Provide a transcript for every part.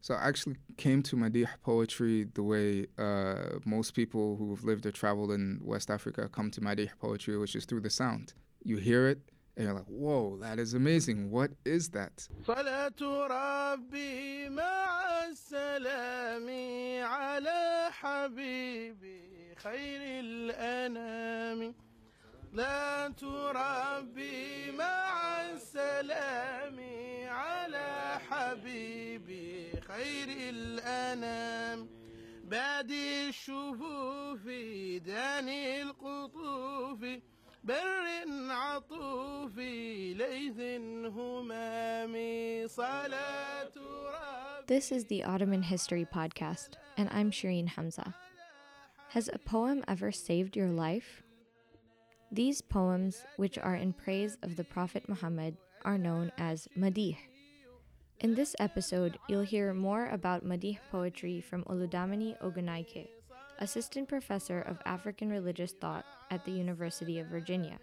So I actually came to Madih poetry the way uh, most people who've lived or traveled in West Africa come to Madih poetry, which is through the sound. You hear it, and you're like, whoa, that is amazing. What is that? لا تربي مع السلام على حبيبي خير الأنام بعد الشفوف داني القطوف بر عطوف ليث همامي صلاة ربي This is the Ottoman History Podcast, and I'm Shireen Hamza. Has a poem ever saved your life? These poems, which are in praise of the Prophet Muhammad, are known as Madih. in this episode, you'll hear more about Madih poetry from Oludamini Ogunnaike, Assistant Professor of African Religious Thought at the University of Virginia.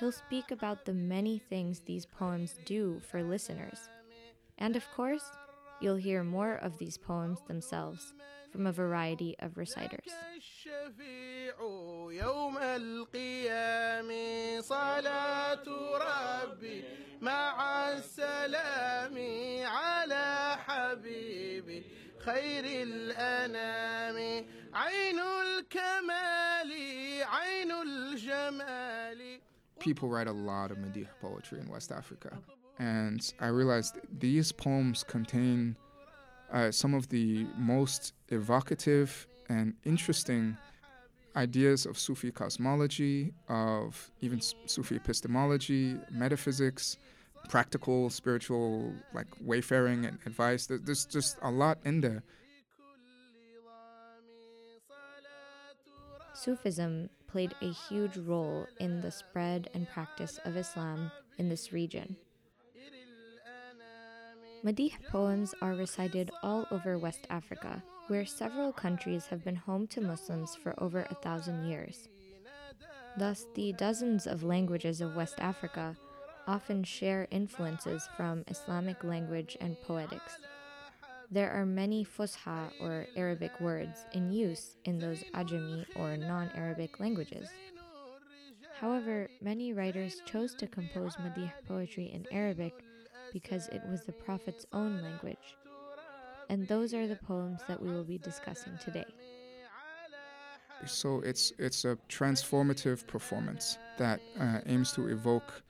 He'll speak about the many things these poems do for listeners. And of course, you'll hear more of these poems themselves from a variety of reciters. مع السلام على حبيبي خير الأنام عين الكمال عين الجمال People write a lot of Madih poetry in West Africa. And I realized these poems contain uh, some of the most evocative and interesting ideas of Sufi cosmology, of even Sufi epistemology, metaphysics, practical, spiritual, like wayfaring and advice. There's just a lot in there. Sufism played a huge role in the spread and practice of Islam in this region. Madih poems are recited all over West Africa, where several countries have been home to Muslims for over a thousand years. Thus, the dozens of languages of West Africa often share influences from Islamic language and poetics. There are many Fusha or Arabic words in use in those Ajami or non Arabic languages. However, many writers chose to compose Madih poetry in Arabic because it was the Prophet's own language. And those are the poems that we will be discussing today. So it's it's a transformative performance that uh, aims to evoke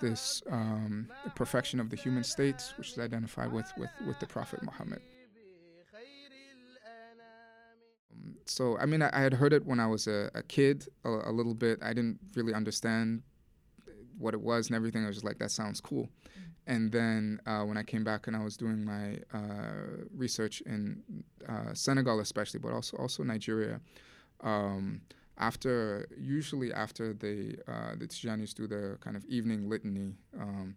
this um, perfection of the human state, which is identified with with, with the Prophet Muhammad. So I mean, I, I, had heard it when I was a, a kid, a, a, little bit. I didn't really understand what it was and everything. I was just like, that sounds cool. And then uh, when I came back and I was doing my uh, research in uh, Senegal, especially, but also also Nigeria, um, after usually after the uh, the Tijanis do the kind of evening litany, um,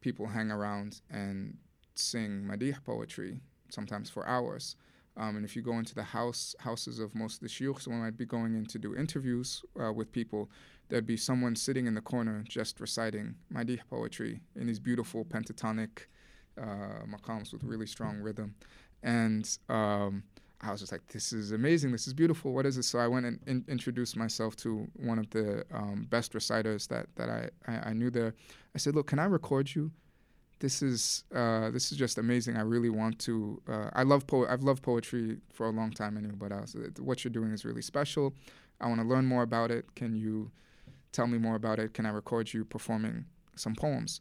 people hang around and sing Madih poetry, sometimes for hours. Um, and if you go into the house houses of most of the shuyukhs, when I'd be going in to do interviews uh, with people, there'd be someone sitting in the corner just reciting Madih poetry in these beautiful pentatonic uh, maqams with really strong rhythm. And um, I was just like, this is amazing. This is beautiful. What is this? So I went and in- introduced myself to one of the um, best reciters that, that I, I, I, knew there. I said, look, can I record you? This is uh, this is just amazing. I really want to. Uh, I love po- I've loved poetry for a long time anyway. But was, what you're doing is really special. I want to learn more about it. Can you tell me more about it. Can I record you performing some poems?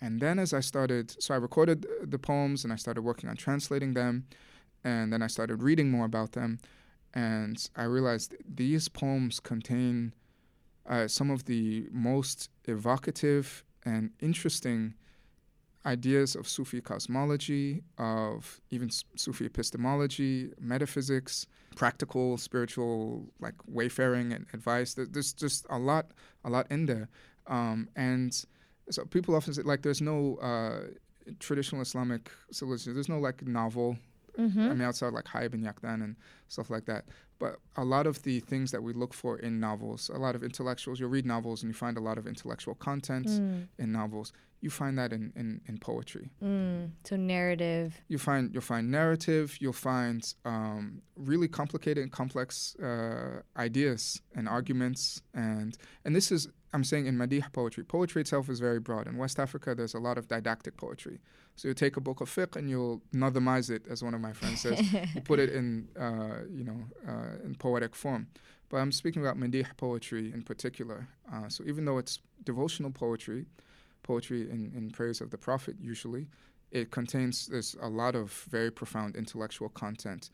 And then as I started, so I recorded the poems and I started working on translating them. And then I started reading more about them. And I realized these poems contain uh, some of the most evocative and interesting ideas of Sufi cosmology, of even Sufi epistemology, metaphysics, practical spiritual like wayfaring and advice. There's just a lot, a lot in there, um, and so people often say like there's no uh, traditional Islamic civilization. There's no like novel Mm-hmm. I mean, outside like Hayy bin Yaqdan and stuff like that. But a lot of the things that we look for in novels, a lot of intellectuals, you'll read novels and you find a lot of intellectual content Mm. in novels. You find that in, in, in poetry. Mm. So narrative. You find you'll find narrative. You'll find um, really complicated and complex uh, ideas and arguments, and and this is I'm saying in Madih poetry. Poetry itself is very broad. In West Africa, there's a lot of didactic poetry. So you take a book of fiqh and you'll nazamize it, as one of my friends says. you put it in uh, you know uh, in poetic form. But I'm speaking about Madih poetry in particular. Uh, so even though it's devotional poetry, poetry in, in praise of the Prophet usually, it contains there's a lot of very profound intellectual content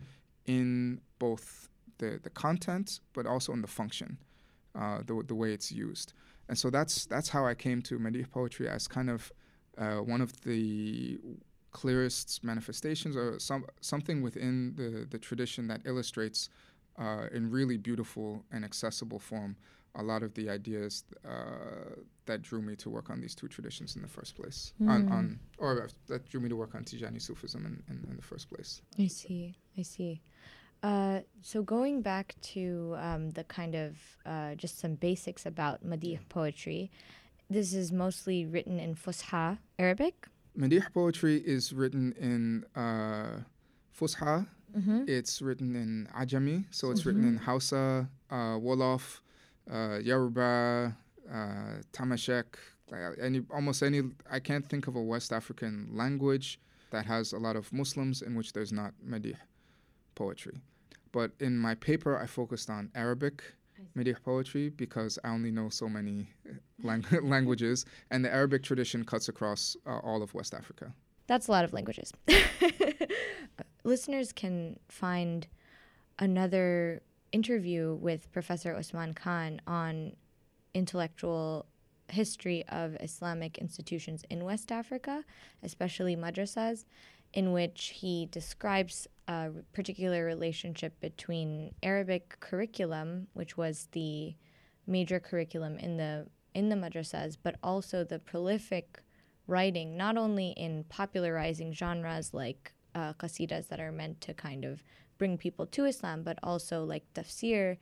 in both the, the content but also in the function, uh, the, the way it's used. And so that's that's how I came to Madih poetry as kind of uh, one of the clearest manifestations or some something within the, the tradition that illustrates uh, in really beautiful and accessible form a lot of the ideas uh, that drew me to work on these two traditions in the first place, Mm. on or that drew me to work on Tijani Sufism in, in, in the first place. I see. I see. Uh, so going back to um, the kind of uh, just some basics about Madih poetry, this is mostly written in Fusha Arabic. Madih poetry is written in uh, Fusha. Mm-hmm. It's written in Ajami, so it's written in Hausa, uh, Wolof, uh, Yoruba, uh, Tamashek, any almost any. I can't think of a West African language that has a lot of Muslims in which there's not Madih poetry. But in my paper, I focused on Arabic Madih poetry because I only know so many uh, lang- languages, and the Arabic tradition cuts across uh, all of West Africa. That's a lot of languages. Listeners can find another interview with Professor Osman Khan on intellectual history of Islamic institutions in West Africa, especially madrasas, in which he describes a particular relationship between Arabic curriculum, which was the major curriculum in the in the madrasas, but also the prolific writing, not only in popularizing genres like uh, qasidas that are meant to kind of bring people to Islam, but also like tafsir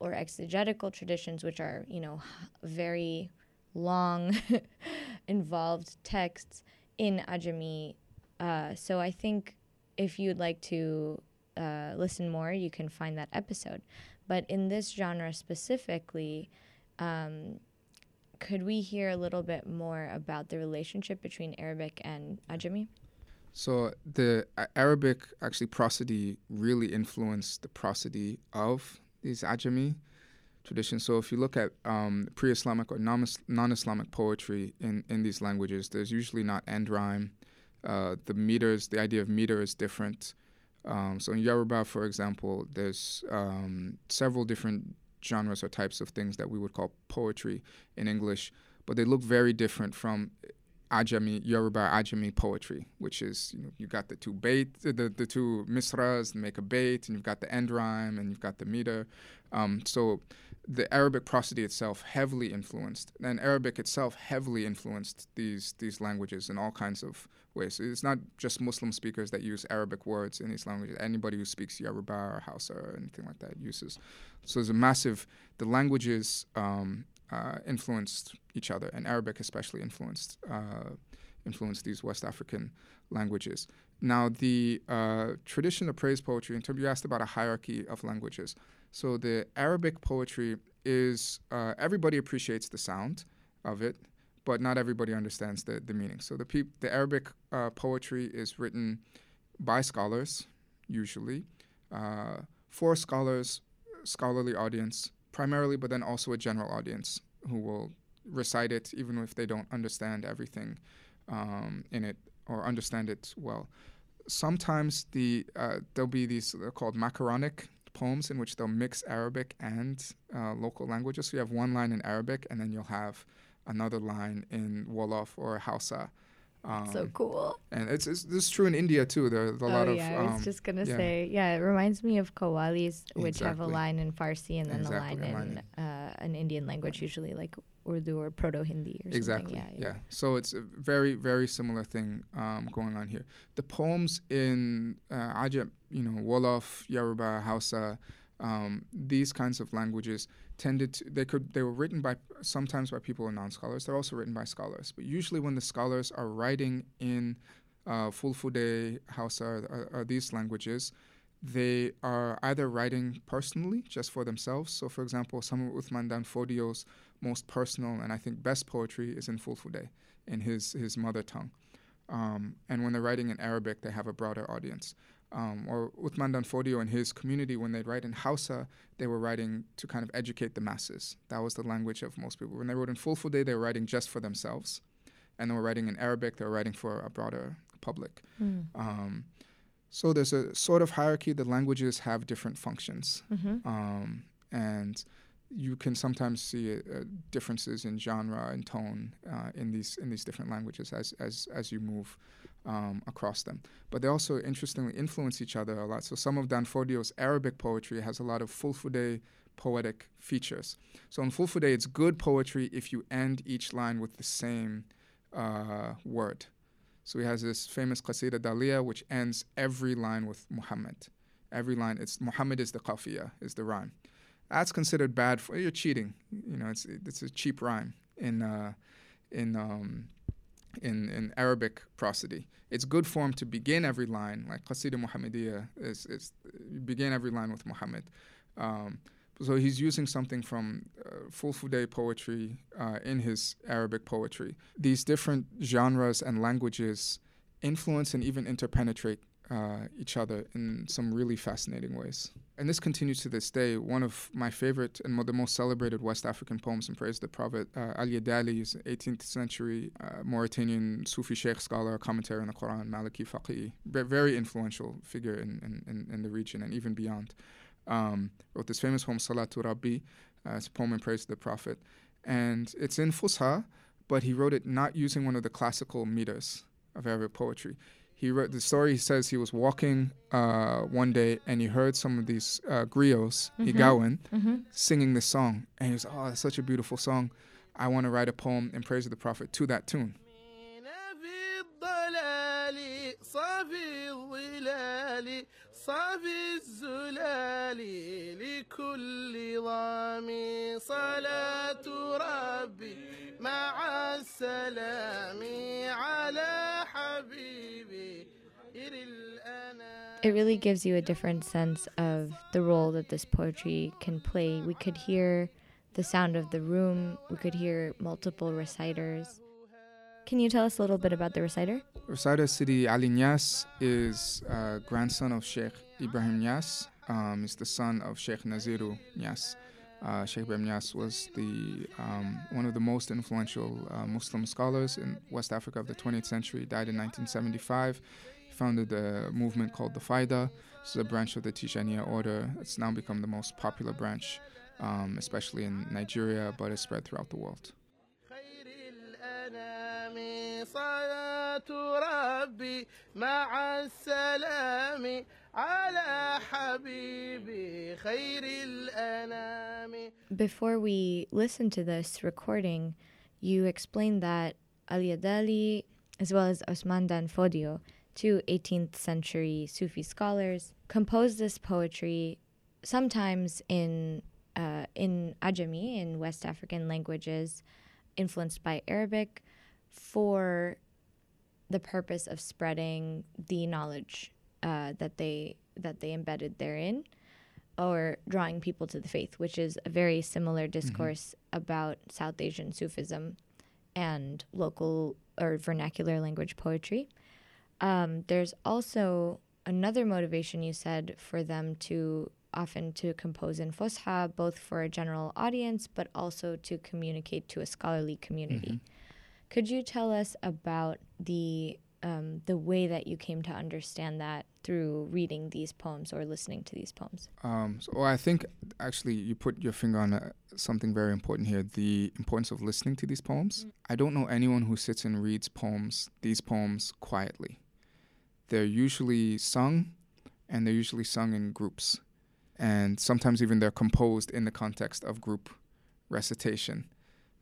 or exegetical traditions, which are, you know, very long, involved texts in Ajami. Uh, so I think if you'd like to uh, listen more, you can find that episode. But in this genre specifically, um, could we hear a little bit more about the relationship between Arabic and Ajami? So the Arabic actually prosody really influenced the prosody of these Ajami traditions. So if you look at um, pre-Islamic or non- non-Islamic poetry in, in these languages, there's usually not end rhyme. Uh, the meters, the idea of meter is different. Um, so in Yoruba, for example, there's um, several different genres or types of things that we would call poetry in English, but they look very different from Ajami, Yoruba Ajami poetry, which is you know you got the two bait, the the two misras make a bait, and you've got the end rhyme, and you've got the meter. Um, so the Arabic prosody itself heavily influenced, and Arabic itself heavily influenced these these languages in all kinds of ways. It's not just Muslim speakers that use Arabic words in these languages. Anybody who speaks Yoruba or Hausa or anything like that uses. So there's a massive. The languages um, uh, influenced each other, and Arabic especially influenced uh, influenced these West African languages. Now, the uh, tradition of praise poetry, in terms you asked about a hierarchy of languages. So the Arabic poetry is uh, everybody appreciates the sound of it, but not everybody understands the, the meaning. So the peop- the Arabic uh, poetry is written by scholars, usually, uh, for scholars, scholarly audience primarily, but then also a general audience who will recite it even if they don't understand everything um, in it or understand it well. Sometimes the uh, there'll be these called macaronic poems in which they'll mix Arabic and uh, local languages. So you have one line in Arabic and then you'll have another line in Wolof or Hausa. Um, so cool. and it's, it's this is true in India too. There's a oh lot of yeah, I was um, just gonna yeah. say yeah. It reminds me of qawwalis, which have a line in Farsi and then Exactly, a line in uh, an Indian language, usually like Urdu or Proto Hindi or exactly. something. Yeah, yeah, So it's a very, very similar thing um, going on here. The poems in uh, Ajab, you know, Wolof, Yoruba, Hausa, um, these kinds of languages tended to they could they were written by sometimes by people who are non-scholars. They're also written by scholars, but usually when the scholars are writing in uh, Fulfulde, Hausa, or, or these languages, they are either writing personally just for themselves. So, for example, some of Uthman Danfodio's most personal and I think best poetry is in Fulfulde, in his, his mother tongue. Um, and when they're writing in Arabic, they have a broader audience. Um, or Uthman Danfodio and his community, when they'd write in Hausa, they were writing to kind of educate the masses. That was the language of most people. When they wrote in Fulfulde, they were writing just for themselves. And they were writing in Arabic, they were writing for a broader public. Mm. Um, so there's a sort of hierarchy. The languages have different functions, Mm-hmm. um, and you can sometimes see uh, differences in genre and tone uh, in these in these different languages as as as you move um, across them. But they also interestingly influence each other a lot. So some of Danfodio's Arabic poetry has a lot of Fulfulde poetic features. So in Fulfulde, it's good poetry if you end each line with the same uh, word. So he has this famous Qasida Dalia, which ends every line with Muhammad. Every line, it's Muhammad is the qafiya, is the rhyme. That's considered bad for you're cheating. You know, it's it's a cheap rhyme in uh, in um, in in Arabic prosody. It's good form to begin every line, like Qasida Muhammadiyya is is you begin every line with Muhammad. Um, so he's using something from uh, Fulfulde poetry uh, in his Arabic poetry. These different genres and languages influence and even interpenetrate uh, each other in some really fascinating ways. And this continues to this day. One of my favorite and the most celebrated West African poems in praise of the Prophet, uh, Al Yadali, is 18th century uh, Mauritanian Sufi Sheikh scholar, commentary on the Quran, Maliki Faqih, very influential figure in, in, in, the region and even beyond um, wrote this famous poem, Salatu Rabbi. Uh, it's a poem in praise of the Prophet. And it's in Fusha, but he wrote it not using one of the classical meters of Arabic poetry He wrote the story. He says he was walking uh, one day and he heard some of these uh, griots, mm-hmm. Igawan, mm-hmm. singing this song. And he was, oh, that's such a beautiful song. I want to write a poem in praise of the Prophet to that tune. صافي الزلال لكل ضامي صلاة ربي مع السلام على حبيبي it really gives you a different sense of the role that this poetry can play. We could hear the sound of the room, we could hear multiple reciters. Can you tell us a little bit about the reciter? Reciter Sidi Ali Niasse is a grandson of Sheikh Ibrahim Niasse. Um, he's the son of Sheikh Naziru Niasse. Uh, Sheikh Ibrahim Niasse was the um, one of the most influential uh, Muslim scholars in West Africa of the 20th century. Died in 1975 founded a movement called the Faida. This is a branch of the Tijaniya order. It's now become the most popular branch, um, especially in Nigeria, but it's spread throughout the world. Before we listen to this recording, you explained that Al Yadali, as well as Osman Danfodio, two 18th century Sufi scholars, composed this poetry sometimes in uh, in Ajami, in West African languages, influenced by Arabic, for the purpose of spreading the knowledge uh, that they that they embedded therein, or drawing people to the faith, which is a very similar mm-hmm. discourse mm-hmm. about South Asian Sufism and local or vernacular language poetry. Um, there's also another motivation you said for them to often to compose in Fusha, both for a general audience, but also to communicate to a scholarly community. Mm-hmm. Could you tell us about the um, the way that you came to understand that through reading these poems or listening to these poems? Um, so well, I think actually you put your finger on uh, something very important here: the importance of listening to these poems. Mm-hmm. I don't know anyone who sits and reads poems, these poems, quietly. They're usually sung, and they're usually sung in groups, and sometimes even they're composed in the context of group recitation.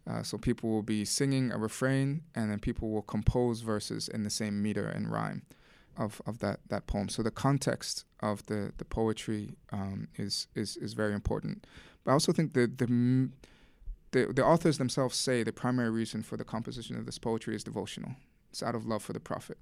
Uh, so people will be singing a refrain, and then people will compose verses in the same meter and rhyme of, of that, that poem. So the context of the, the poetry um, is, is is very important. But I also think that the, the the authors themselves say the primary reason for the composition of this poetry is devotional. It's out of love for the prophet,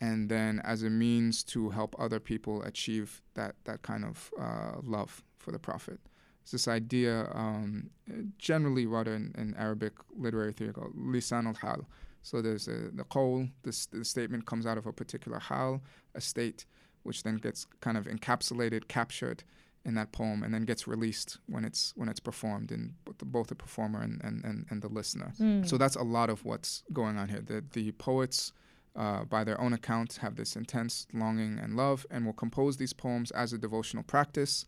and then as a means to help other people achieve that that kind of uh, love for the prophet. It's this idea, um, generally rather in, in, Arabic literary theory called lisan al-hal. So there's a, the qawl, this the statement comes out of a particular hal, a state, which then gets kind of encapsulated, captured in that poem, and then gets released when it's when it's performed in both the, both the performer and, and, and, and the listener. Mm. So that's a lot of what's going on here. The the poets uh, by their own account, have this intense longing and love, and will compose these poems as a devotional practice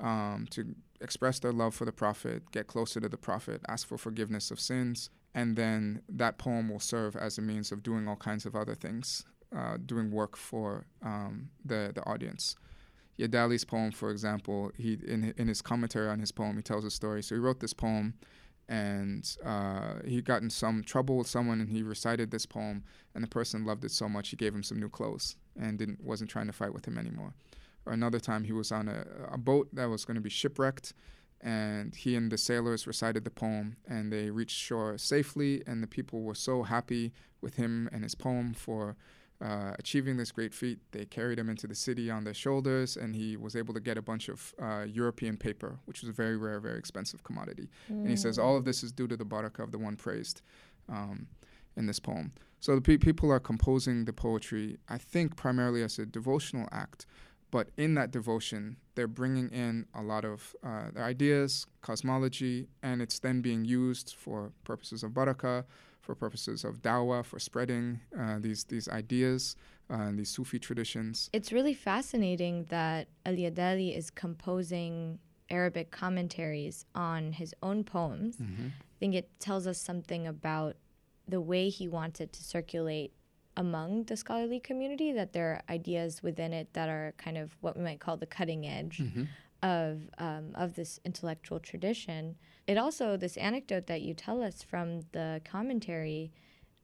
um, to express their love for the Prophet, get closer to the Prophet, ask for forgiveness of sins, and then that poem will serve as a means of doing all kinds of other things, uh, doing work for um, the, the audience. Yadali's poem, for example, he in, in his commentary on his poem, he tells a story. So he wrote this poem, and uh, he got in some trouble with someone, and he recited this poem, and the person loved it so much he gave him some new clothes and didn't wasn't trying to fight with him anymore. Or another time he was on a, a boat that was going to be shipwrecked and he and the sailors recited the poem and they reached shore safely and the people were so happy with him and his poem for uh, achieving this great feat they carried him into the city on their shoulders and he was able to get a bunch of uh, european paper which was a very rare very expensive commodity mm. and he says all of this is due to the barakah of the one praised um, in this poem so the pe- people are composing the poetry i think primarily as a devotional act but in that devotion, they're bringing in a lot of uh, their ideas, cosmology, and it's then being used for purposes of barakah, for purposes of dawah, for spreading uh, these these ideas uh, and these Sufi traditions. It's really fascinating that Al Yadali is composing Arabic commentaries on his own poems. Mm-hmm. I think it tells us something about the way he wanted to circulate among the scholarly community that there are ideas within it that are kind of what we might call the cutting edge mm-hmm. Of um, of this intellectual tradition. It also this anecdote that you tell us from the commentary,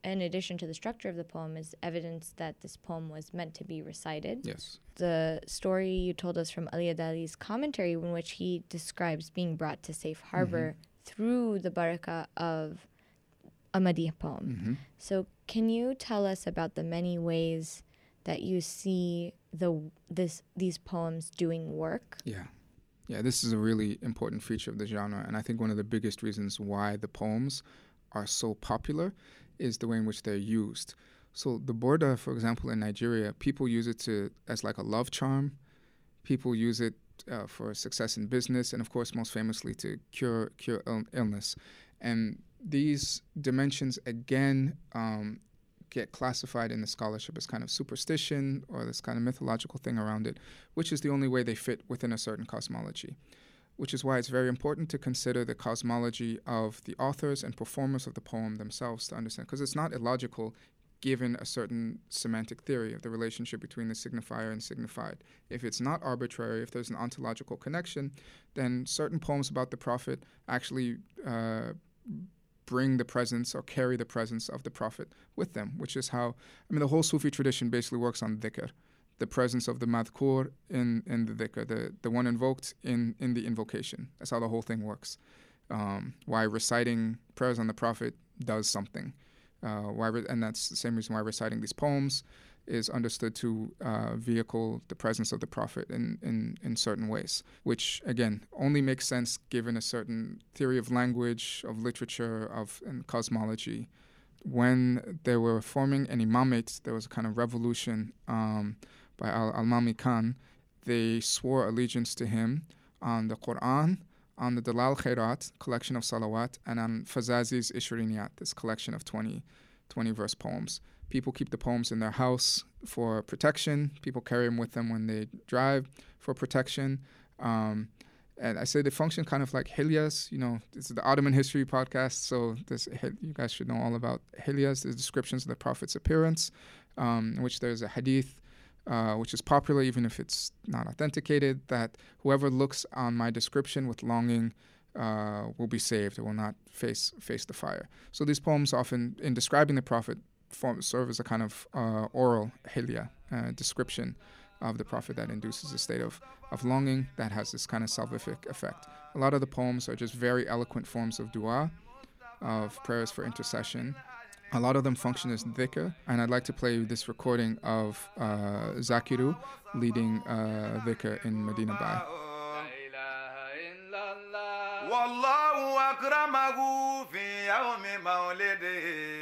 in addition to the structure of the poem, is evidence that this poem was meant to be recited. Yes. The story you told us from Al Yadali's commentary, in which he describes being brought to safe harbor mm-hmm. through the barakah of a Madih poem. Mm-hmm. So, can you tell us about the many ways that you see the this these poems doing work? Yeah. Yeah, this is a really important feature of the genre, and I think one of the biggest reasons why the poems are so popular is the way in which they're used. So the burda, for example, in Nigeria, people use it to as like a love charm. People use it uh, for success in business, and of course, most famously to cure cure Ill- illness. And these dimensions again um, get classified in the scholarship as kind of superstition or this kind of mythological thing around it, which is the only way they fit within a certain cosmology. Which is why it's very important to consider the cosmology of the authors and performers of the poem themselves to understand, because it's not illogical given a certain semantic theory of the relationship between the signifier and signified. If it's not arbitrary, if there's an ontological connection, then certain poems about the prophet actually uh, bring the presence or carry the presence of the Prophet with them, which is how, I mean, the whole Sufi tradition basically works on dhikr, the presence of the madhkur in, in the dhikr, the, the one invoked in, in the invocation. That's how the whole thing works. Um, why reciting prayers on the Prophet does something. Uh, why re- and that's the same reason why reciting these poems is understood to uh, vehicle the presence of the prophet in, in, in certain ways, which again only makes sense given a certain theory of language, of literature, of and cosmology. When they were forming an imamate, there was a kind of revolution um, by Al Almami Khan. They swore allegiance to him on the Quran, on the Dalal Khairat, collection of salawat, and on Fazazi's Ishiriniyat, this collection of 20, 20 verse poems. People keep the poems in their house for protection. People carry them with them when they drive for protection. Um, and I say they function kind of like hilyas. You know, this is the Ottoman history podcast, so this you guys should know all about hilyas, the descriptions of the Prophet's appearance, um, in which there's a hadith uh, which is popular even if it's not authenticated, that whoever looks on my description with longing uh, will be saved will not face face the fire. So these poems often, in describing the Prophet, form, serve as a kind of uh, oral hilya uh, description of the prophet that induces a state of, of longing that has this kind of salvific effect. A lot of the poems are just very eloquent forms of dua, of prayers for intercession. A lot of them function as dhikr, and I'd like to play this recording of uh, Zakiru leading uh, dhikr in Medina Baye. والله أكرمه في يوم مولده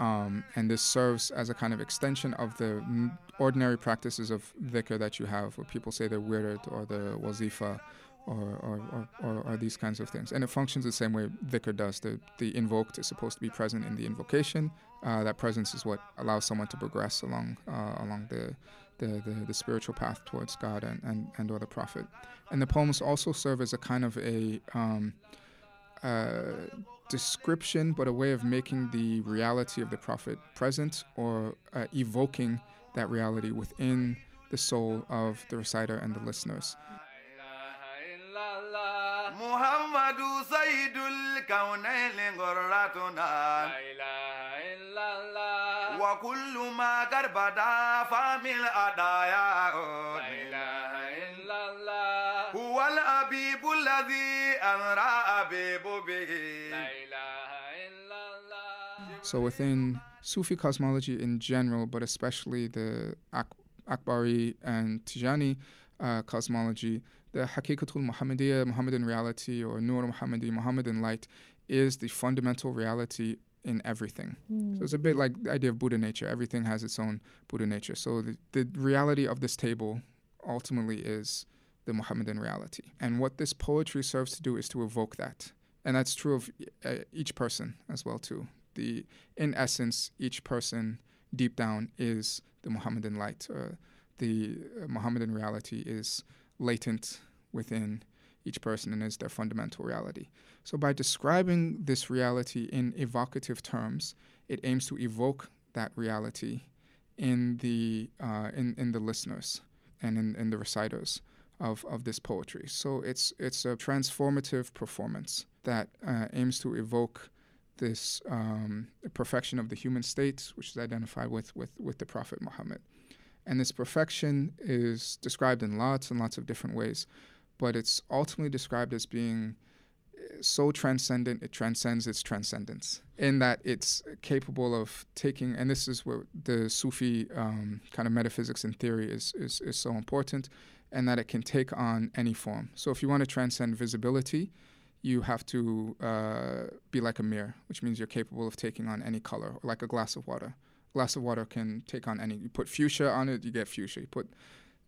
Um, and this serves as a kind of extension of the ordinary practices of dhikr that you have, where people say the wird or the wazifa or, or, or, or, these kinds of things. And it functions the same way dhikr does. The, the invoked is supposed to be present in the invocation. Uh, that presence is what allows someone to progress along uh, along the, the, the, the, spiritual path towards God and, and, and or the Prophet. And the poems also serve as a kind of a um, uh, description, but a way of making the reality of the Prophet present or uh, evoking that reality within the soul of the reciter and the listeners. محمد سيد الكونين غرتنا لا إله إلا الله وكل ما قد بدا فمن الأدايا لا إله إلا الله هو الأبيب الذي أمرى أبيب به so within Sufi cosmology in general, but especially the Ak- Akbari and Tijani uh, cosmology, the Hakikatul Muhammadiyya, Muhammadan reality, or Nur Muhammadi, Muhammadan light, is the fundamental reality in everything. Mm. So it's a bit like the idea of Buddha nature. Everything has its own Buddha nature. So the, the reality of this table ultimately is the Muhammadan reality. And what this poetry serves to do is to evoke that. And that's true of uh, each person as well too. The in essence, each person deep down is the Muhammadan light. Uh, the uh, Muhammadan reality is latent within each person and is their fundamental reality. So, by describing this reality in evocative terms, it aims to evoke that reality in the uh, in in the listeners and in, in the reciters of, of this poetry. So it's it's a transformative performance that uh, aims to evoke this um, perfection of the human state, which is identified with, with, with the Prophet Muhammad. And this perfection is described in lots and lots of different ways, but it's ultimately described as being eh, so transcendent, it transcends its transcendence, in that it's capable of taking, and this is where the Sufi um, kind of metaphysics and theory is, is, is so important, and that it can take on any form. So if you want to transcend visibility, you have to uh, be like a mirror, which means you're capable of taking on any color, or like a glass of water glass of water can take on any. You put fuchsia on it, you get fuchsia. You put,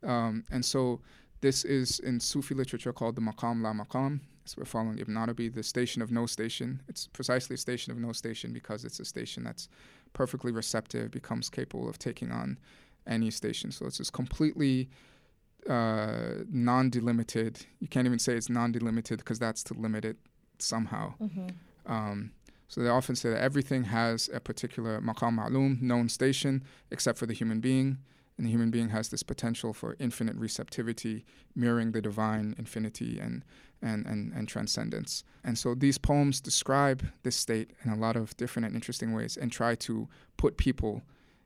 um, and so this is in Sufi literature called the maqam la maqam. So we're following Ibn Arabi, the station of no station. It's precisely a station of no station because it's a station that's perfectly receptive, becomes capable of taking on any station. So it's just completely uh, non-delimited. You can't even say it's non-delimited because that's to limit it somehow. Mm-hmm. Um, so they often say that everything has a particular maqam ma'lum, known station, except for the human being. And the human being has this potential for infinite receptivity, mirroring the divine infinity and, and, and, and transcendence. And so these poems describe this state in a lot of different and interesting ways and try to put people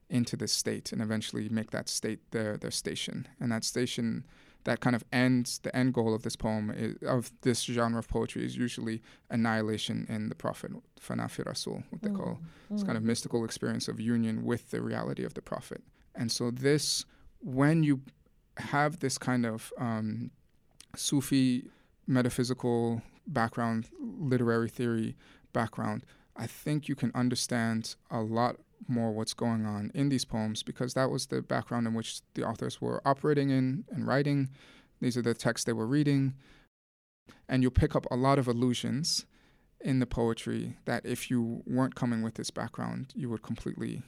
into this state and eventually make that state their, their station. And that station that kind of ends the end goal of this poem is, of this genre of poetry is usually annihilation in the prophet fanafi rasul what they mm. call this kind of mm. mystical experience of union with the reality of the prophet and so this when you have this kind of um, sufi metaphysical background literary theory background i think you can understand a lot more what's going on in these poems because that was the background in which the authors were operating in and writing. These are the texts they were reading. And you'll pick up a lot of allusions in the poetry that if you weren't coming with this background, you would completely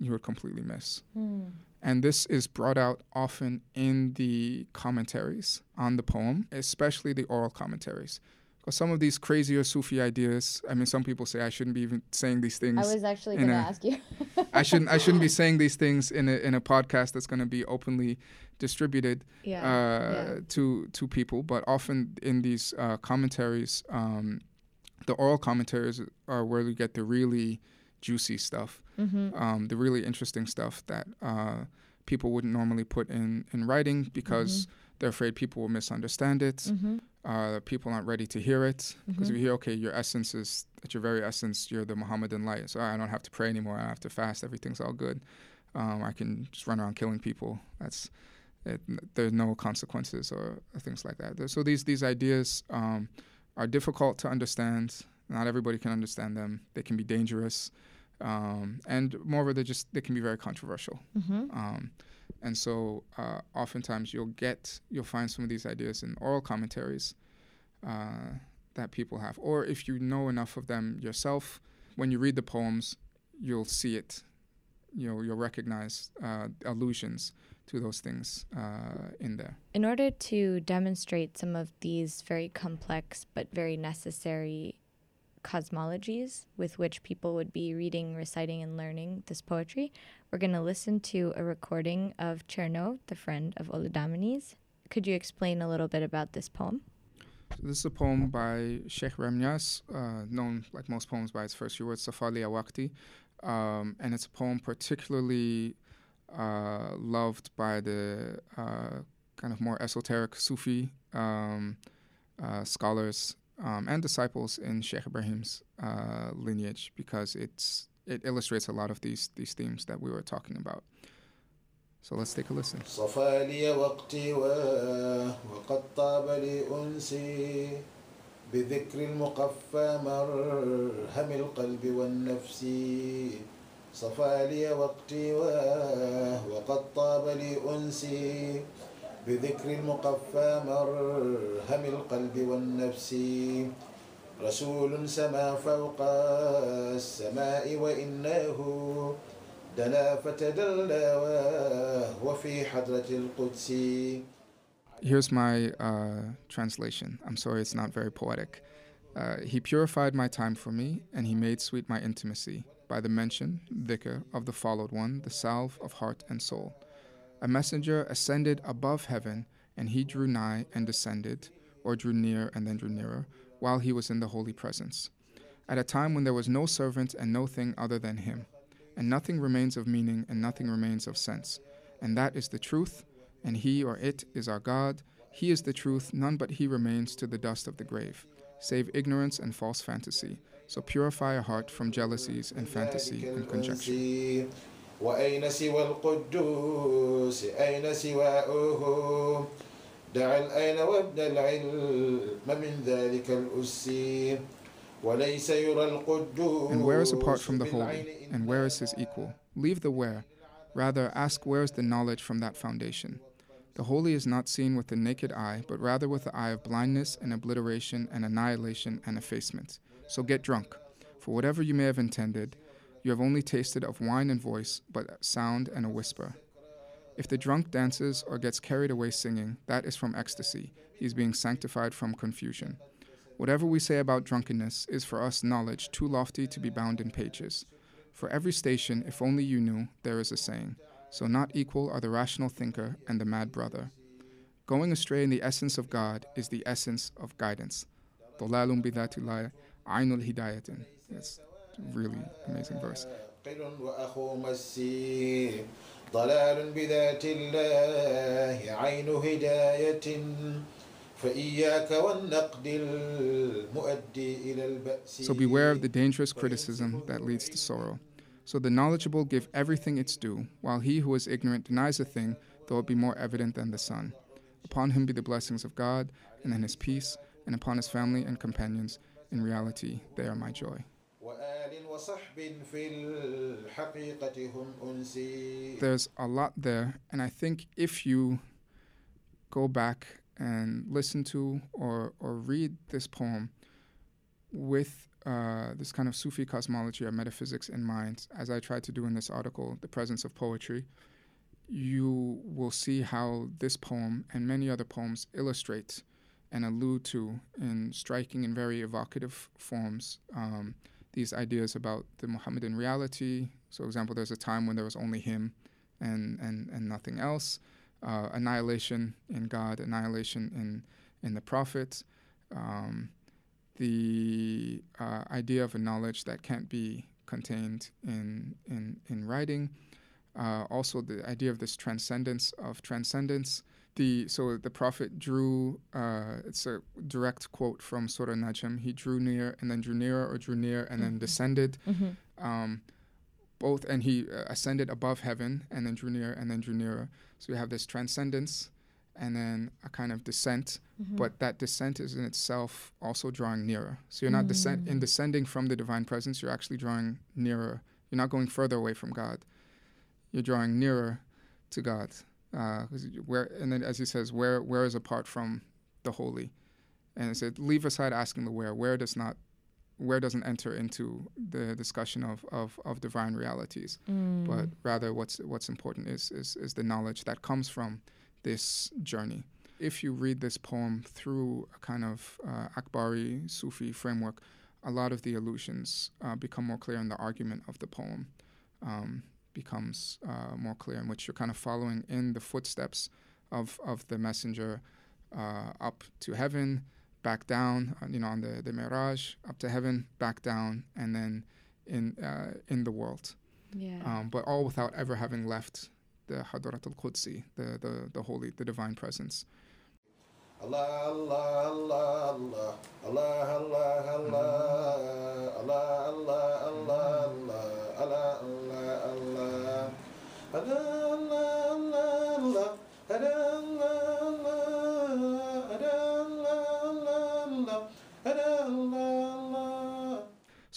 you would completely miss. Mm. And this is brought out often in the commentaries on the poem, especially the oral commentaries. Because some of these crazier Sufi ideas, I mean, some people say I shouldn't be even saying these things. I was actually going to ask you. I shouldn't. I shouldn't be saying these things in a in a podcast that's going to be openly distributed yeah. uh, yeah. to to people. But often in these uh, commentaries, um, the oral commentaries are where you get the really juicy stuff, Mm-hmm. um, the really interesting stuff that uh, people wouldn't normally put in in writing because they're afraid people will misunderstand it. Mm-hmm. Uh, people aren't ready to hear it because Mhm. if you hear, okay, your essence is at your very essence, you're the Muhammadan light. So I don't have to pray anymore. I don't have to fast. Everything's all good. Um, I can just run around killing people. That's it, there's no consequences or, or things like that. So these these ideas um, are difficult to understand. Not everybody can understand them. They can be dangerous, um, and moreover, they just they can be very controversial. Mm-hmm. And so, uh, oftentimes you'll get you'll find some of these ideas in oral commentaries uh, that people have, or if you know enough of them yourself, when you read the poems, you'll see it. You know, you'll recognize uh, allusions to those things uh, in there. In order to demonstrate some of these very complex but very necessary cosmologies with which people would be reading, reciting, and learning this poetry, we're going to listen to a recording of Cherno, the friend of Oludamini's. Could you explain a little bit about this poem? So this is a poem by Sheikh Ramyas, uh, known like most poems by its first few words, Safali Awakti. Um, and it's a poem particularly uh, loved by the uh, kind of more esoteric Sufi um, uh, scholars um, and disciples in Sheikh Ibrahim's uh, lineage because it's it illustrates a lot of these these themes that we were talking about. So let's take a listen. صفى لي وقتي و- وقد طاب لي أنسي بذكر المقفى مرهم القلب والنفس صفى لي وقتي و- وقد طاب لي أنسي بذكر المقفى مرهم القلب والنفس رسول سما فوق السماء وإنه دنا فتدلى وهو في حضرة القدس Here's my uh, translation. I'm sorry it's not very poetic. Uh, he purified my time for me, and he made sweet my intimacy by the mention, dhikr, of the followed one, the salve of heart and soul. A messenger ascended above heaven, and he drew nigh and descended, or drew near and then drew nearer, while he was in the holy presence. At a time when there was no servant and no thing other than him, and nothing remains of meaning and nothing remains of sense, and that is the truth, and he or it is our God. He is the truth, none but he remains to the dust of the grave, save ignorance and false fantasy. So purify a heart from jealousies and fantasy and conjecture. الأنس وأين سوى القدوس أين سواؤه دع الأين وابن العلم من ذلك الأس وليس يرى القدوس And where is apart from the holy, بالعين and where is his equal? Leave the where. Rather, ask where is the knowledge from that foundation. The holy is not seen with the naked eye, but rather with the eye of blindness and obliteration and annihilation and effacement. So get drunk, for whatever you may have intended, you have only tasted of wine and voice, but sound and a whisper. If the drunk dances or gets carried away singing, that is from ecstasy. He is being sanctified from confusion. Whatever we say about drunkenness is for us knowledge too lofty to be bound in pages. For every station, if only you knew, there is a saying. So not equal are the rational thinker and the mad brother. Going astray in the essence of God is the essence of guidance. Dolalum bidatullah ainul hidayatin. Yes That's a really amazing verse. قل وأخو مسي ضلال بذات الله عين هداية فإياك والنقد المؤدي إلى البأس So beware of the dangerous criticism that leads to sorrow. So the knowledgeable give everything its due, while he who is ignorant denies a thing, though it be more evident than the sun. Upon him be the blessings of God, and then his peace, and upon his family and companions. In reality, they are my joy. There's a lot there, and I think if you go back and listen to or, or read this poem, with uh, this kind of Sufi cosmology or metaphysics in mind, as I tried to do in this article, The Presence of Poetry, you will see how this poem and many other poems illustrate and allude to in striking and very evocative forms um, these ideas about the Muhammadan reality. So, for example, there's a time when there was only him and, and, and nothing else, uh, annihilation in God, annihilation in, in the Prophet, um, the uh, idea of a knowledge that can't be contained in, in, in writing, uh, also the idea of this transcendence of transcendence. The, so the prophet drew uh, it's a direct quote from surah najm he drew near and then drew nearer or drew near and mm-hmm. then descended mm-hmm. um, both and he uh, ascended above heaven and then drew near and then drew nearer so you have this transcendence and then a kind of descent mm-hmm. but that descent is in itself also drawing nearer so you're not mm. descent in descending from the divine presence you're actually drawing nearer you're not going further away from god you're drawing nearer to God. Uh, where and then as he says, where where is apart from the holy, and it said, leave aside asking the where. Where does not, where doesn't enter into the discussion of of, of divine realities, mm. but rather what's what's important is, is is the knowledge that comes from this journey. If you read this poem through a kind of uh, Akbari Sufi framework, a lot of the allusions uh, become more clear in the argument of the poem. Um, becomes uh, more clear, in which you're kind of following in the footsteps of, of the messenger uh, up to heaven, back down, uh, you know, on the, the Miraj, up to heaven, back down, and then in, uh, in the world. Yeah. Um, but all without ever having left the Hadrat al Qudsi, the, the, the holy, the divine presence. Allah, Allah, Allah, Allah, Allah, Allah, Allah, Allah, Allah, Allah, Allah, Allah, Allah, Allah, Allah, Allah,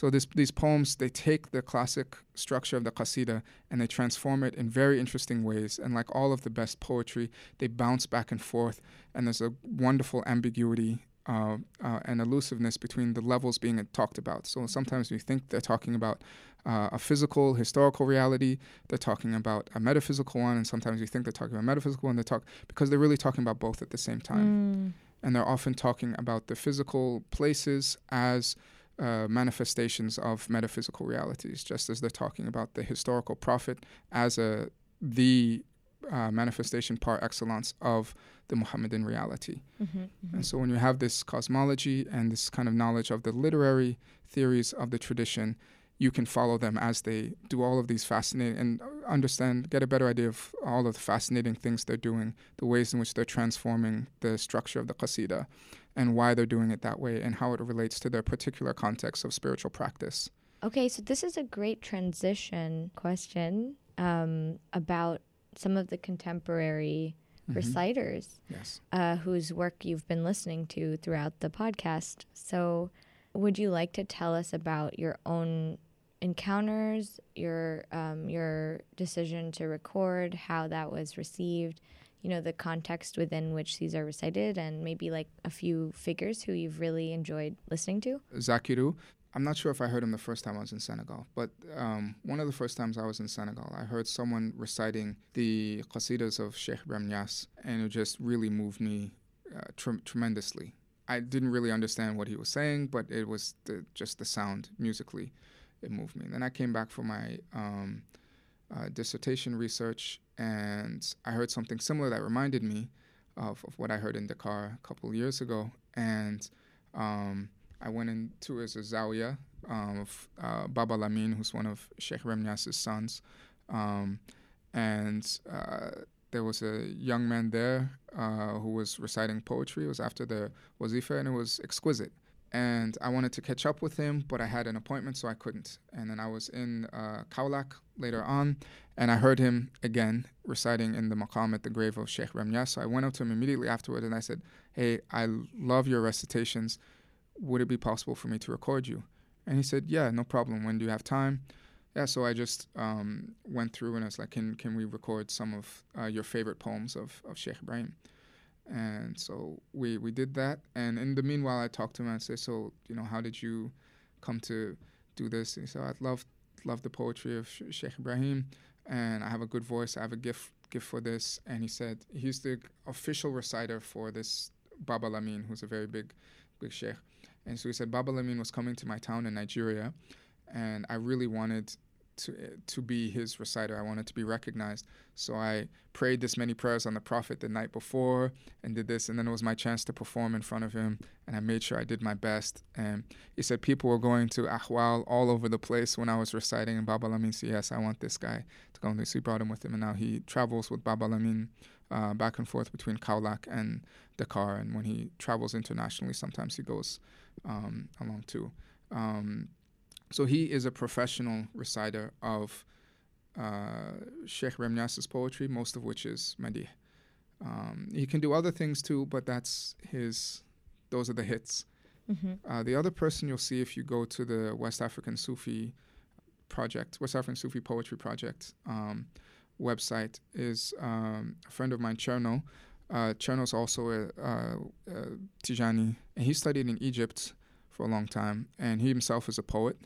So this, these poems, they take the classic structure of the qasida and they transform it in very interesting ways. And like all of the best poetry, they bounce back and forth. And there's a wonderful ambiguity uh, uh, and elusiveness between the levels being talked about. So sometimes we think they're talking about uh, a physical, historical reality. They're talking about a metaphysical one, and sometimes we think they're talking about a metaphysical, and they talk because they're really talking about both at the same time. Mm. And they're often talking about the physical places as uh, manifestations of metaphysical realities, just as they're talking about the historical prophet as a the uh, manifestation par excellence of the Muhammadan reality. Mm-hmm, mm-hmm. And so when you have this cosmology and this kind of knowledge of the literary theories of the tradition, you can follow them as they do all of these fascinating and understand, get a better idea of all of the fascinating things they're doing, the ways in which they're transforming the structure of the qasida, and why they're doing it that way, and how it relates to their particular context of spiritual practice. Okay, so this is a great transition question um, about some of the contemporary mm-hmm. reciters yes. uh, whose work you've been listening to throughout the podcast. So, would you like to tell us about your own encounters, your um, your decision to record, how that was received, you know, the context within which these are recited, and maybe like a few figures who you've really enjoyed listening to? Zakiru. I'm not sure if I heard him the first time I was in Senegal, but um, one of the first times I was in Senegal, I heard someone reciting the qasidas of Sheikh Ibrahim and it just really moved me uh, tre- tremendously. I didn't really understand what he was saying, but it was the, just the sound musically it moved me. Then I came back for my um, uh, dissertation research, and I heard something similar that reminded me of, of what I heard in Dakar a couple years ago. And um, I went into his zawiya um, of uh, Baba Lamin, who's one of Sheikh Remnias's sons. Um, and uh, there was a young man there uh, who was reciting poetry. It was after the wazifa, and it was exquisite and I wanted to catch up with him, but I had an appointment, so I couldn't. And then I was in uh, Kaolack later on, and I heard him again reciting in the maqam at the grave of Sheikh Remnias. So I went up to him immediately afterward, and I said, "Hey, I love your recitations. Would it be possible for me to record you?" And he said, "Yeah, no problem. When do you have time?" Yeah, so I just um, went through and I was like, "Can can we record some of uh, your favorite poems of of Sheikh Ibrahim?" And so we we did that. And in the meanwhile, I talked to him and I said, so you know, how did you come to do this? And he said, I'd love love the poetry of Sheikh Ibrahim, and I have a good voice. I have a gift gift for this. And he said he's the official reciter for this Baba Lamin, who's a very big big sheikh. And so he said Baba Lamin was coming to my town in Nigeria, and I really wanted to to be his reciter. I wanted to be recognized. So I prayed this many prayers on the Prophet the night before and did this, and then it was my chance to perform in front of him, and I made sure I did my best. And he said people were going to Ahwal all over the place when I was reciting, and Baba Lamin said, "Yes, I want this guy to go." And so he brought him with him, and now he travels with Baba Lamin uh, back and forth between Kaolack and Dakar. And when he travels internationally, sometimes he goes um, along too. Um, so he is a professional reciter of uh, Sheikh Remnias's poetry, most of which is Madih. Um, he can do other things too, but that's his. Those are the hits. Mm-hmm. Uh, the other person you'll see if you go to the West African Sufi project, West African Sufi Poetry Project um, website, is um, a friend of mine, Cherno. Uh, Cherno's also a, a, a Tijani, and he studied in Egypt for a long time, and he himself is a poet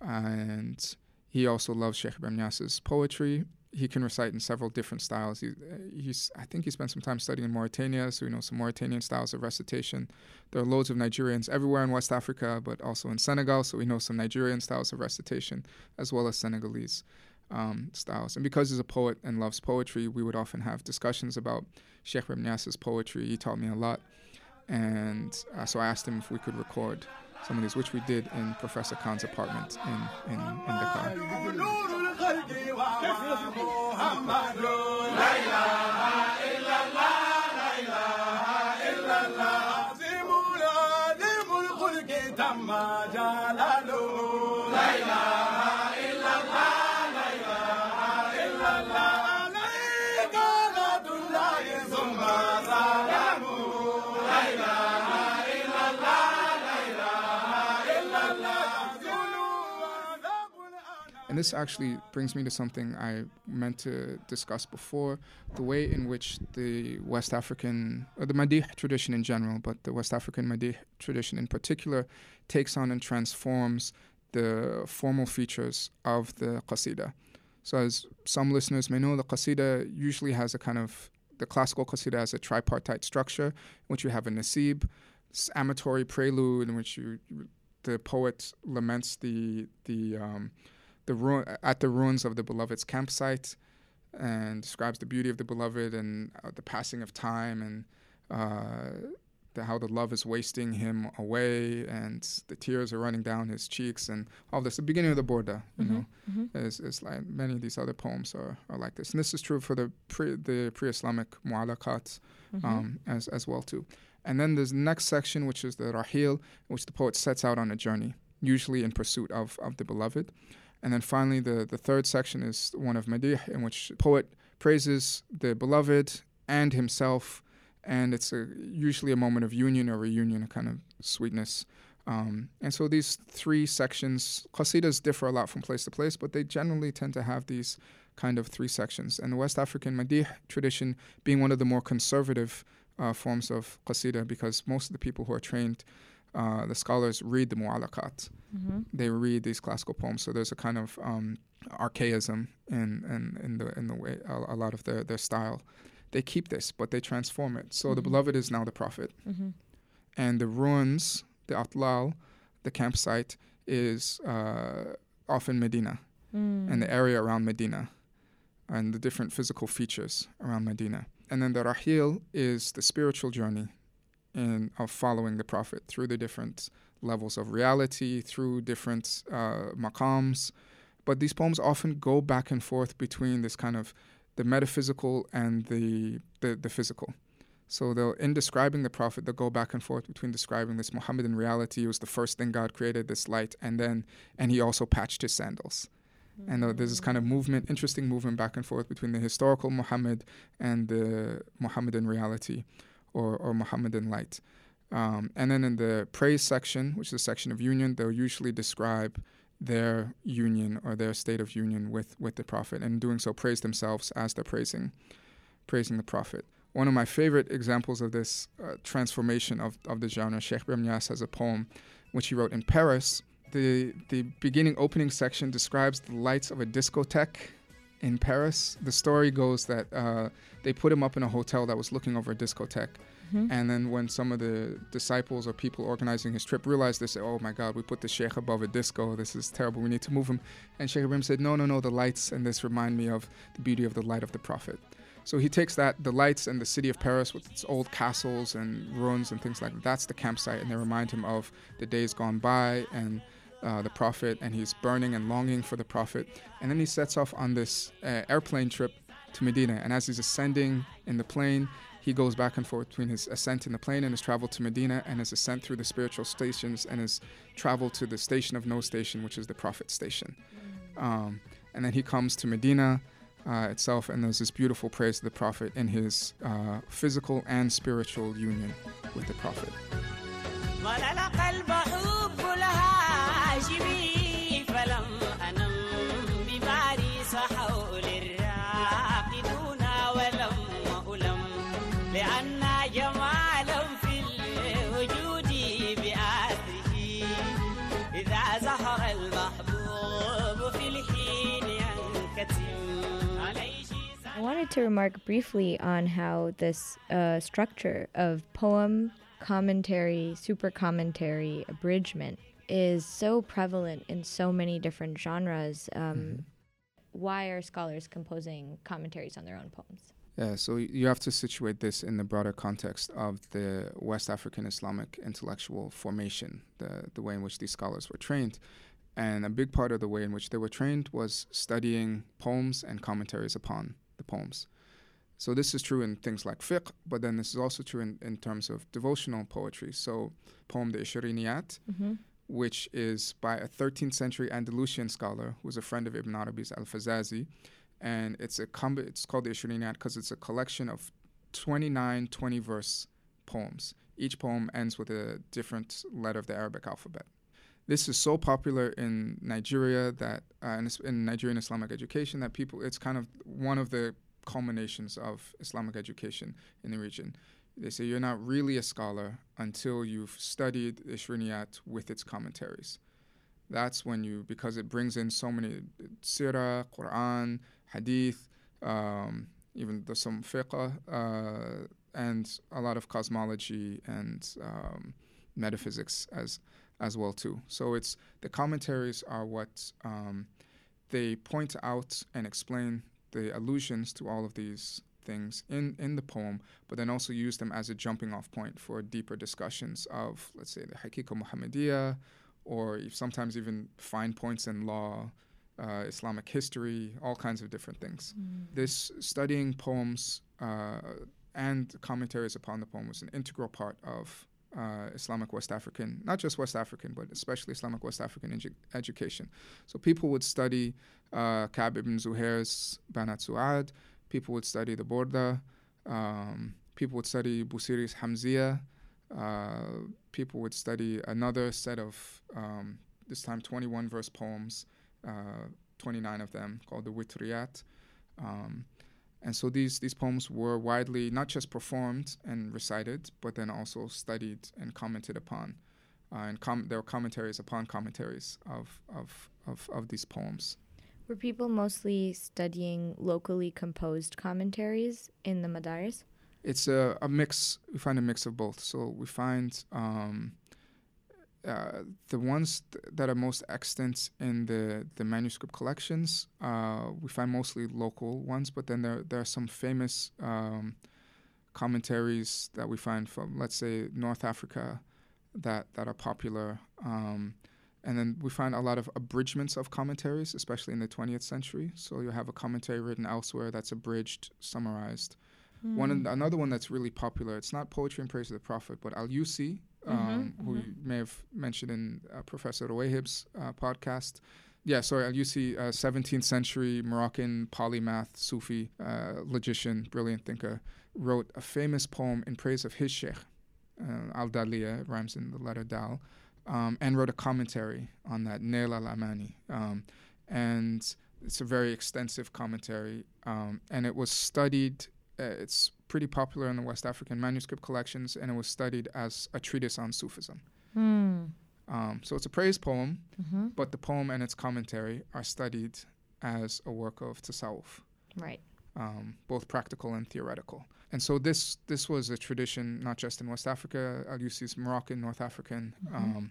and he also loves Sheikh Ibrahim Niasse's poetry. He can recite in several different styles. He, he's, I think he spent some time studying in Mauritania, so he knows some Mauritanian styles of recitation. There are loads of Nigerians everywhere in West Africa, but also in Senegal, so we know some Nigerian styles of recitation as well as Senegalese um, styles. And because he's a poet and loves poetry, we would often have discussions about Sheikh Ibrahim Niasse's poetry. He taught me a lot, and uh, so I asked him if we could record some of these, which we did in Professor Khan's apartment in, in, in Dakar. And this actually brings me to something I meant to discuss before the way in which the West African, or the Madih tradition in general, but the West African Madih tradition in particular, takes on and transforms the formal features of the Qasida. So, as some listeners may know, the Qasida usually has a kind of, the classical Qasida has a tripartite structure, in which you have a nasib, amatory prelude, in which you, the poet laments the, the, um, the ru- at the ruins of the beloved's campsite and describes the beauty of the beloved and uh, the passing of time and uh, the, how the love is wasting him away and the tears are running down his cheeks and all this. The beginning of the Burda, you mm-hmm. know, mm-hmm. Is, is like many of these other poems are, are like this. And this is true for the pre the pre-Islamic mu'alaqat mm-hmm. um, as as well too. And then there's the next section, which is the rahil, which the poet sets out on a journey, usually in pursuit of, of the beloved. And then finally, the, the third section is one of Madih, in which poet praises the beloved and himself, and it's a, usually a moment of union or reunion, a kind of sweetness. Um, and so these three sections, qasidas differ a lot from place to place, but they generally tend to have these kind of three sections. And the West African Madih tradition being one of the more conservative uh, forms of qasida, because most of the people who are trained uh, the scholars read the mu'alaqat. Mm-hmm. They read these classical poems. So there's a kind of um, archaism in, in, in, the, in the way, a, a, lot of their, their style. They keep this, but they transform it. So mm-hmm. the beloved is now the prophet. Mm-hmm. And the ruins, the atlal, the campsite, is uh, often Medina mm. and the area around Medina and the different physical features around Medina. And then the rahil is the spiritual journey in of following the Prophet through the different levels of reality, through different uh, maqams. But these poems often go back and forth between this kind of the metaphysical and the, the, the physical. So they'll, in describing the Prophet, they'll go back and forth between describing this Muhammadan reality, was the first thing God created, this light, and then, and he also patched his sandals. Mm-hmm. And uh, there's this kind of movement, interesting movement back and forth between the historical Muhammad and the Muhammadan reality or, or Muhammadan light. Um, and then in the praise section, which is a section of union, they'll usually describe their union or their state of union with, with the Prophet, and in doing so praise themselves as they're praising praising the Prophet. one of my favorite examples of this uh, transformation of, of the genre, Sheikh Ibrahim has a poem which he wrote in Paris. The, the beginning opening section describes the lights of a discotheque in Paris. The story goes that uh, they put him up in a hotel that was looking over a discotheque. Mm-hmm. And then when some of the disciples or people organizing his trip realized this, oh my God, we put the sheikh above a disco. This is terrible. We need to move him. And Sheikh Ibrahim said, no, no, no, the lights and this remind me of the beauty of the light of the Prophet. So he takes that, the lights and the city of Paris with its old castles and ruins and things like that. That's the campsite, and they remind him of the days gone by and uh, the Prophet, and he's burning and longing for the Prophet. And then he sets off on this uh, airplane trip to Medina. And as he's ascending in the plane, he goes back and forth between his ascent in the plane and his travel to Medina and his ascent through the spiritual stations and his travel to the station of no station, which is the Prophet station. Um, and then he comes to Medina uh, itself, and there's this beautiful praise to the Prophet in his uh, physical and spiritual union with the Prophet. Wanted to remark briefly on how this uh, structure of poem, commentary, super commentary, abridgment is so prevalent in so many different genres. Um, mm-hmm. Why are scholars composing commentaries on their own poems? Yeah, so you have to situate this in the broader context of the West African Islamic intellectual formation, the, the way in which these scholars were trained. And a big part of the way in which they were trained was studying poems and commentaries upon the poems. So this is true in things like fiqh, but then this is also true in, in terms of devotional poetry. So poem the Ishiriniyat, mm-hmm. Which is by a 13th century Andalusian scholar who was a friend of Ibn Arabi's Al-Fazazi. And it's a it's called the Ishiriniyat because it's a collection of 29 20 verse poems. Each poem ends with a different letter of the Arabic alphabet. This is so popular in Nigeria that uh, in, in Nigerian Islamic education that people it's kind of one of the culminations of Islamic education in the region. They say you're not really a scholar until you've studied the Ishriyat with its commentaries. That's when you, because it brings in so many sirah, Quran, hadith, um, even the, some fiqh, uh, and a lot of cosmology and um, metaphysics as as well too. So it's the commentaries are what um, they point out and explain the allusions to all of these things in, in the poem, but then also use them as a jumping off point for deeper discussions of, let's say, the Hakika Muhammadiyah, or sometimes even fine points in law, uh, Islamic history, all kinds of different things. Mm. This studying poems uh, and commentaries upon the poem was an integral part of uh, Islamic West African, not just West African, but especially Islamic West African edu- education. So people would study uh, Ka'b ibn Zuhair's Banat Su'ad, people would study the Burda, um, people would study Busiri's Hamziya, uh, people would study another set of, um, this time 21 verse poems, uh, 29 of them, called the Witriyat. Um, and so these, these poems were widely not just performed and recited, but then also studied and commented upon. Uh, and com- there were commentaries upon commentaries of, of, of, of these poems. Were people mostly studying locally composed commentaries in the Madaris? It's a, a mix. We find a mix of both. So we find um, uh, the ones th- that are most extant in the, the manuscript collections, uh, we find mostly local ones, but then there, there are some famous um, commentaries that we find from, let's say, North Africa that, that are popular. Um, and then we find a lot of abridgments of commentaries, especially in the 20th century. So you have a commentary written elsewhere that's abridged, summarized. Mm. One hmm. another one that's really popular. It's not poetry in praise of the Prophet, but Al Yusi, mm-hmm, um, mm-hmm. who you may have mentioned in uh, Professor Rouayheb's uh, podcast. Yeah, sorry, Al Yusi, uh, 17th century Moroccan polymath, Sufi, uh, logician, brilliant thinker, wrote a famous poem in praise of his sheikh, uh, Al Daliya, rhymes in the letter Dal, um, and wrote a commentary on that, Nail al Amani. Um, and it's a very extensive commentary, um, and it was studied uh, it's pretty popular in the West African manuscript collections, and it was studied as a treatise on Sufism. Mm. Um, so it's a praise poem, hmm but the poem and its commentary are studied as a work of tasawwuf, Right. Um, both practical and theoretical. And so this this was a tradition not just in West Africa. Al is Moroccan, North African, um,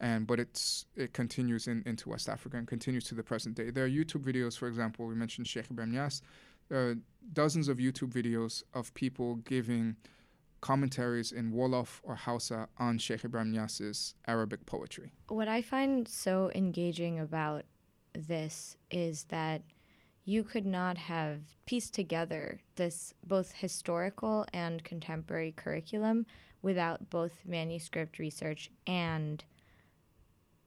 and but it's it continues in, into West Africa and continues to the present day. There are YouTube videos, for example, we mentioned Sheikh Ibrahim Niasse. There are dozens of YouTube videos of people giving commentaries in Wolof or Hausa on Sheikh Ibrahim Niasse's Arabic poetry. What I find so engaging about this is that you could not have pieced together this both historical and contemporary curriculum without both manuscript research and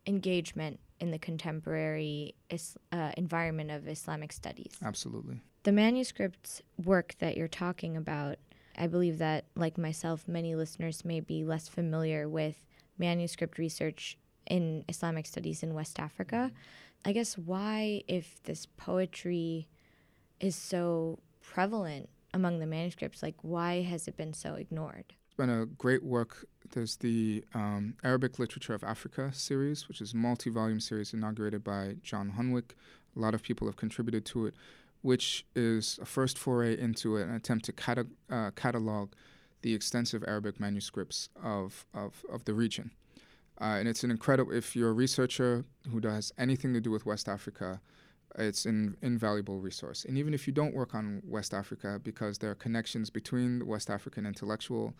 engagement in the contemporary is, uh, environment of Islamic studies. Absolutely. The manuscripts work that you're talking about, I believe that, like myself, many listeners may be less familiar with manuscript research in Islamic studies in West Africa. I guess why, if this poetry is so prevalent among the manuscripts, like why has it been so ignored? It's been a great work. There's the um, Arabic Literature of Africa series, which is a multi volume series inaugurated by John Hunwick. A lot of people have contributed to it, which is a first foray into an attempt to cata- uh, catalog the extensive Arabic manuscripts of, of, of the region. Uh, and it's an incredible, if you're a researcher who does anything to do with West Africa, it's an invaluable resource. And even if you don't work on West Africa, because there are connections between the West African intellectual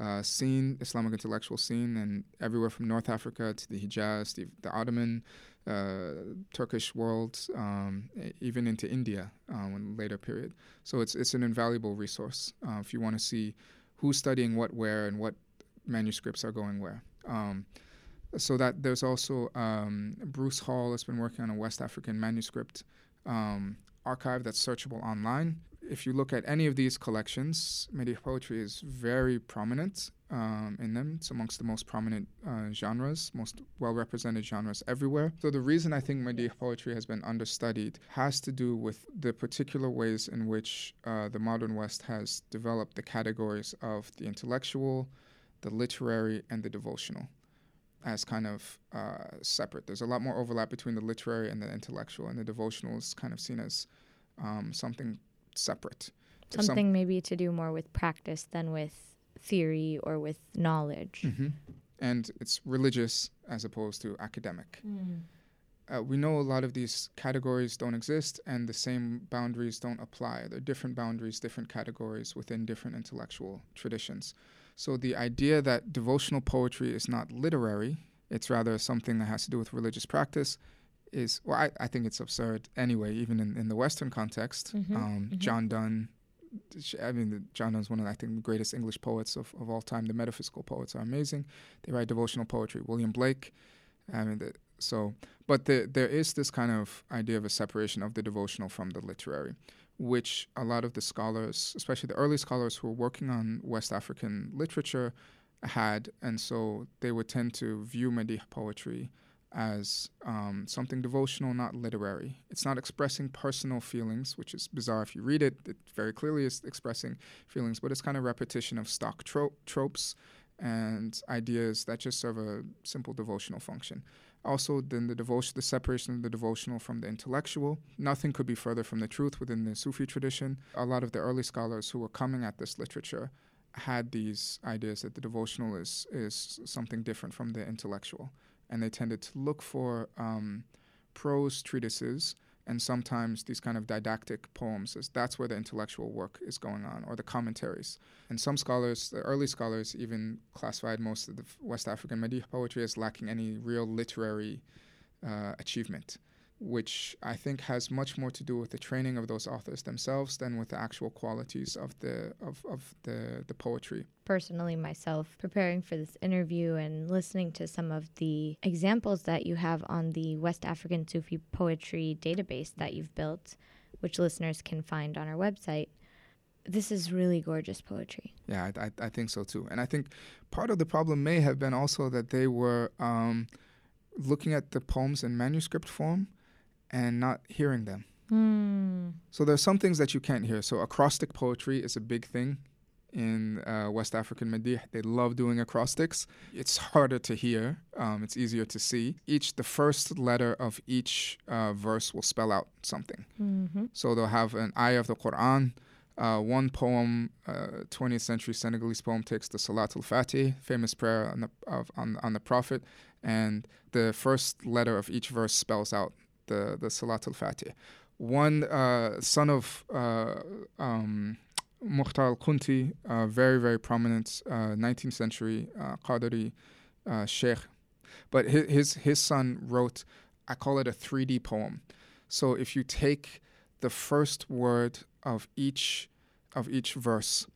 uh, scene, Islamic intellectual scene, and everywhere from North Africa to the Hijaz, the, the Ottoman, uh, Turkish world, um, even into India um, in later period. So it's it's an invaluable resource uh, if you want to see who's studying what where and what manuscripts are going where. Um, so that there's also um, Bruce Hall has been working on a West African manuscript um, archive that's searchable online. If you look at any of these collections, Madih poetry is very prominent um, in them. It's amongst the most prominent uh, genres, most well represented genres everywhere. So the reason I think Madih poetry has been understudied has to do with the particular ways in which uh, the modern West has developed the categories of the intellectual, the literary, and the devotional as kind of uh, separate. There's a lot more overlap between the literary and the intellectual, and the devotional is kind of seen as um, something separate. If some- Something maybe to do more with practice than with theory or with knowledge. Mhm. And it's religious as opposed to academic. Uh, we know a lot of these categories don't exist, and the same boundaries don't apply. There are different boundaries, different categories within different intellectual traditions. So the idea that devotional poetry is not literary, it's rather something that has to do with religious practice, is, well, I, I think it's absurd anyway, even in, in the Western context. Mhm, Um, mhm. John Donne, I mean, John Donne's one of, I think, the greatest English poets of, of all time. The metaphysical poets are amazing. They write devotional poetry. William Blake, I mean, the, so, but the, there is this kind of idea of a separation of the devotional from the literary, which a lot of the scholars, especially the early scholars who were working on West African literature, had, and so they would tend to view Madih poetry as um, something devotional, not literary. It's not expressing personal feelings, which is bizarre if you read it. It very clearly is expressing feelings, but it's kind of repetition of stock tro- tropes and ideas that just serve a simple devotional function. Also, then the devotion, the separation of the devotional from the intellectual. Nothing could be further from the truth within the Sufi tradition. A lot of the early scholars who were coming at this literature had these ideas that the devotional is is something different from the intellectual, and they tended to look for um, prose treatises and sometimes these kind of didactic poems that's where the intellectual work is going on or the commentaries. And some scholars the early scholars even classified most of the west african Madih poetry as lacking any real literary uh, achievement which i think has much more to do with the training of those authors themselves than with the actual qualities of the of, of the the poetry personally myself preparing for this interview and listening to some of the examples that you have on the West African Sufi poetry database that you've built, which listeners can find on our website. This is really gorgeous poetry. Yeah, I, I, I think so too. And I think part of the problem may have been also that they were um, looking at the poems in manuscript form and not hearing them. Mm. So there's some things that you can't hear. So acrostic poetry is a big thing in uh, West African Madih. They love doing acrostics. It's harder to hear. Um, it's easier to see. Each the first letter of each uh, verse will spell out something. Mm-hmm. So they'll have an ayah of the Quran. Uh, one poem, uh, 20th century Senegalese poem, takes the Salatul Fatih, famous prayer on the, of, on, on the Prophet, and the first letter of each verse spells out the, the Salat al Fatih. One uh, son of uh, um, Mukhtar al-Kunti, uh, very, very prominent 19th uh, century uh, Qadri uh, sheikh. But his, his, his son wrote, I call it a 3D poem. So if you take the first word of each of each verse,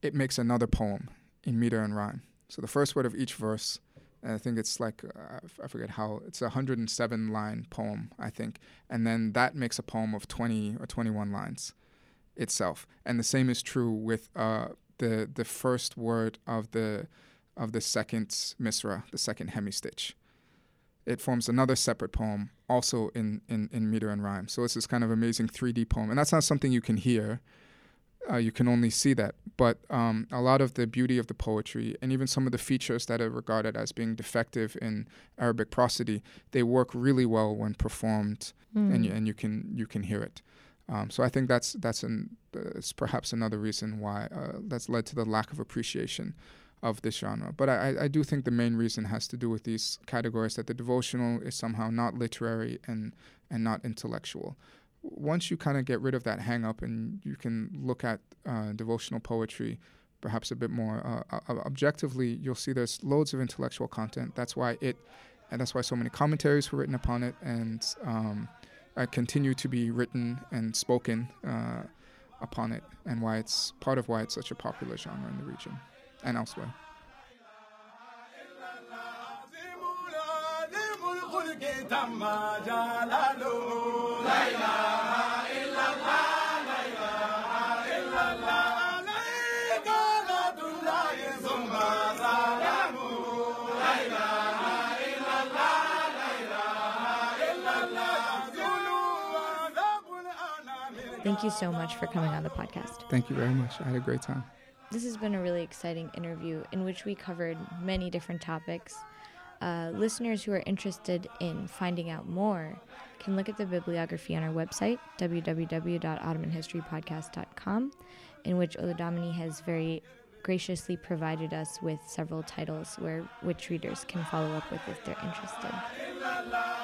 it makes another poem in meter and rhyme. So the first word of each verse, I think it's like uh, I forget how it's a 107 line poem, I think, and then that makes a poem of 20 or 21 lines itself. And the same is true with uh, the the first word of the of the second misra, the second hemistich. It forms another separate poem, also in, in, in meter and rhyme. So it's this kind of amazing 3D poem. And that's not something you can hear. Uh, you can only see that. But um, a lot of the beauty of the poetry and even some of the features that are regarded as being defective in Arabic prosody, they work really well when performed, mm. and, you, and you can you can hear it. Um, so I think that's that's an uh, perhaps another reason why uh, that's led to the lack of appreciation of this genre. But I, I do think the main reason has to do with these categories that the devotional is somehow not literary and and not intellectual. Once you kind of get rid of that hang up and you can look at uh, devotional poetry perhaps a bit more uh, objectively, you'll see there's loads of intellectual content. That's why it, and that's why so many commentaries were written upon it, and um, uh, continue to be written and spoken uh, upon it, and why it's part of why it's such a popular genre in the region and elsewhere. Thank you so much for coming on the podcast. Thank you very much. I had a great time. This has been a really exciting interview in which we covered many different topics. Uh, listeners who are interested in finding out more can look at the bibliography on our website, www.ottomanhistorypodcast.com, in which Oludamini has very graciously provided us with several titles where which readers can follow up with if they're interested.